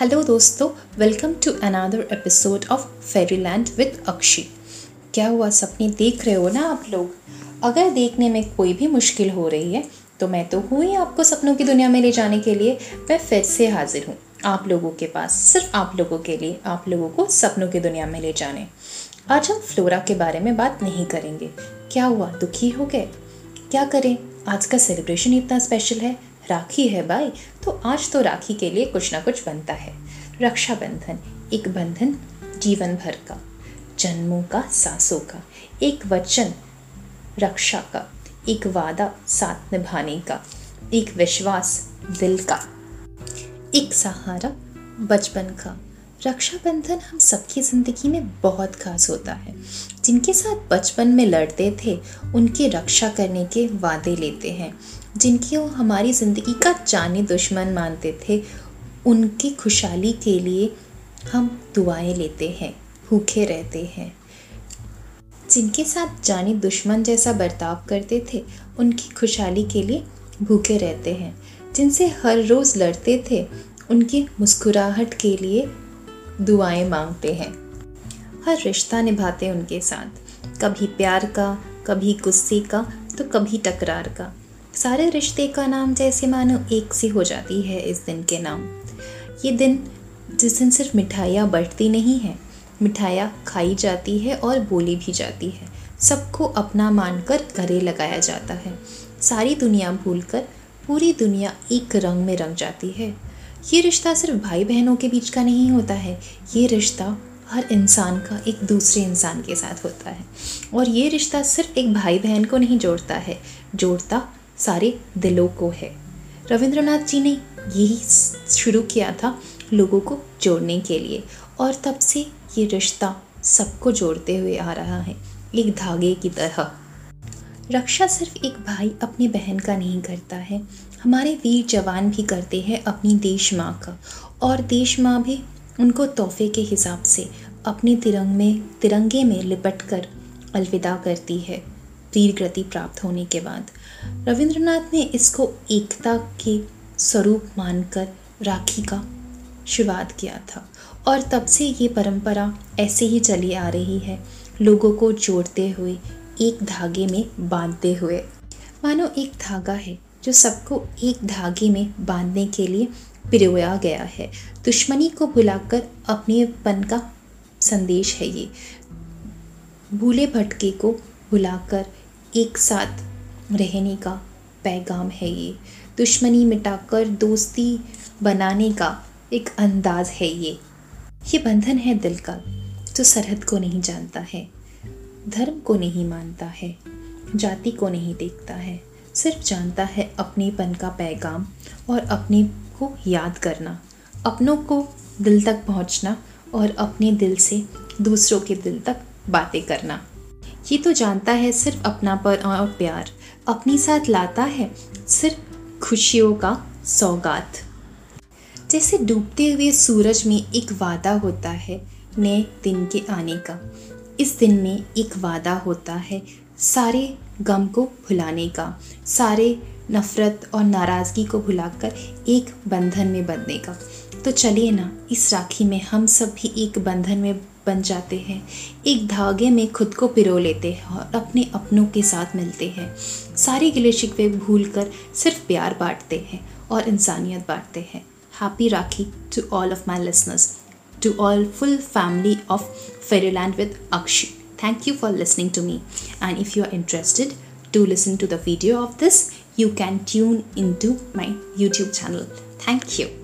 Hello दोस्तों welcome to another episode of Fairyland with Akshi क्या हुआ, सपने देख रहे हो ना आप लोग? अगर देखने में कोई भी मुश्किल हो रही है तो मैं तो हूँ ही आपको सपनों की दुनिया में ले जाने के लिए। मैं फिर से हाजिर हूँ। आप लोगों के पास, सिर्फ़ आप लोगों के लिए, आप लोगों को सपनों की दुनिया में ले जाने। आज हम फ्लोरा के बारे में बात नहीं करेंगे। क्या हुआ, दुखी हो गए? क्या करें? आज का सेलिब्रेशन इतना स्पेशल है। राखी है भाई तो आज तो राखी के लिए कुछ ना कुछ बनता है। रक्षाबंधन, एक बंधन जीवन भर का, जन्मों का, सांसों का, एक वचन रक्षा का, एक वादा साथ निभाने का, एक विश्वास दिल का, एक सहारा बचपन का। रक्षाबंधन हम सबकी ज़िंदगी में बहुत खास होता है। जिनके साथ बचपन में लड़ते थे, उनकी रक्षा करने के वादे लेते हैं। जिनकी वो हमारी ज़िंदगी का जानी दुश्मन मानते थे, उनकी खुशहाली के लिए हम दुआएँ लेते हैं, भूखे रहते हैं। जिनके साथ जानी दुश्मन जैसा बर्ताव करते थे, उनकी खुशहाली के लिए भूखे रहते हैं। जिनसे हर रोज़ लड़ते थे, उनकी मुस्कुराहट के लिए दुआएँ मांगते हैं। हर रिश्ता निभाते उनके साथ। कभी प्यार का, कभी गुस्से का तो कभी टकरार का। सारे रिश्ते का नाम जैसे मानो एक सी हो जाती है इस दिन के नाम। ये दिन जिस दिन सिर्फ़ मिठाइयाँ बढ़ती नहीं हैं, मिठाइयाँ खाई जाती है और बोली भी जाती है। सबको अपना मानकर गले लगाया जाता है। सारी दुनिया भूलकर पूरी दुनिया एक रंग में रंग जाती है। ये रिश्ता सिर्फ़ भाई बहनों के बीच का नहीं होता है, ये रिश्ता हर इंसान का एक दूसरे इंसान के साथ होता है। और ये रिश्ता सिर्फ़ एक भाई बहन को नहीं जोड़ता है, जोड़ता सारे दिलों को है। रविंद्रनाथ जी ने यही शुरू किया था लोगों को जोड़ने के लिए और तब से ये रिश्ता सबको जोड़ते हुए आ रहा है, एक धागे की तरह। रक्षा सिर्फ़ एक भाई अपनी बहन का नहीं करता है। हमारे वीर जवान भी करते हैं अपनी देश माँ का और देश माँ भी उनको तोहफे के हिसाब से अपने तिरंग में, तिरंगे में लिपट कर अलविदा करती है। वीर गति प्राप्त होने के बाद रविंद्रनाथ ने इसको एकता के स्वरूप मानकर राखी का शुरुआत किया था। और तब से ये परंपरा ऐसे ही चली आ रही है। लोगों को जोड़ते हुए, एक धागे में बांधते हुए। मानो एक धागा है, जो सबको एक धागे में बांधने के लिए पिरोया गया है। दुश्मनी को भुलाकर अपनेपन का संदेश है ये। भूले भटके को भुलाकर एक साथ रहने का पैगाम है ये। दुश्मनी मिटाकर दोस्ती बनाने का एक अंदाज है ये। ये बंधन है दिल का, जो सरहद को नहीं जानता है, धर्म को नहीं मानता है, जाति को नहीं देखता है। सिर्फ़ जानता है अपनेपन का पैगाम और अपने को याद करना, अपनों को दिल तक पहुँचना और अपने दिल से दूसरों के दिल तक बातें करना। ये तो जानता है सिर्फ़ अपनापन और प्यार, अपनी साथ लाता है सिर्फ़ खुशियों का सौगात। जैसे डूबते हुए सूरज में एक वादा होता है नए दिन के आने का, इस दिन में एक वादा होता है सारे गम को भुलाने का, सारे नफ़रत और नाराज़गी को भुलाकर एक बंधन में बंधने का। तो चलिए ना, इस राखी में हम सब भी एक बंधन में बन जाते हैं। एक धागे में खुद को पिरो लेते हैं और अपने अपनों के साथ मिलते हैं। सारे गिले शिकवे भूल कर सिर्फ़ प्यार बांटते हैं और इंसानियत बांटते हैं। Happy Rakhi to all of my listeners to all full family of Fairyland with Aksh thank you for listening to me and if you are interested to listen to the video of this you can tune in to my YouTube channel thank you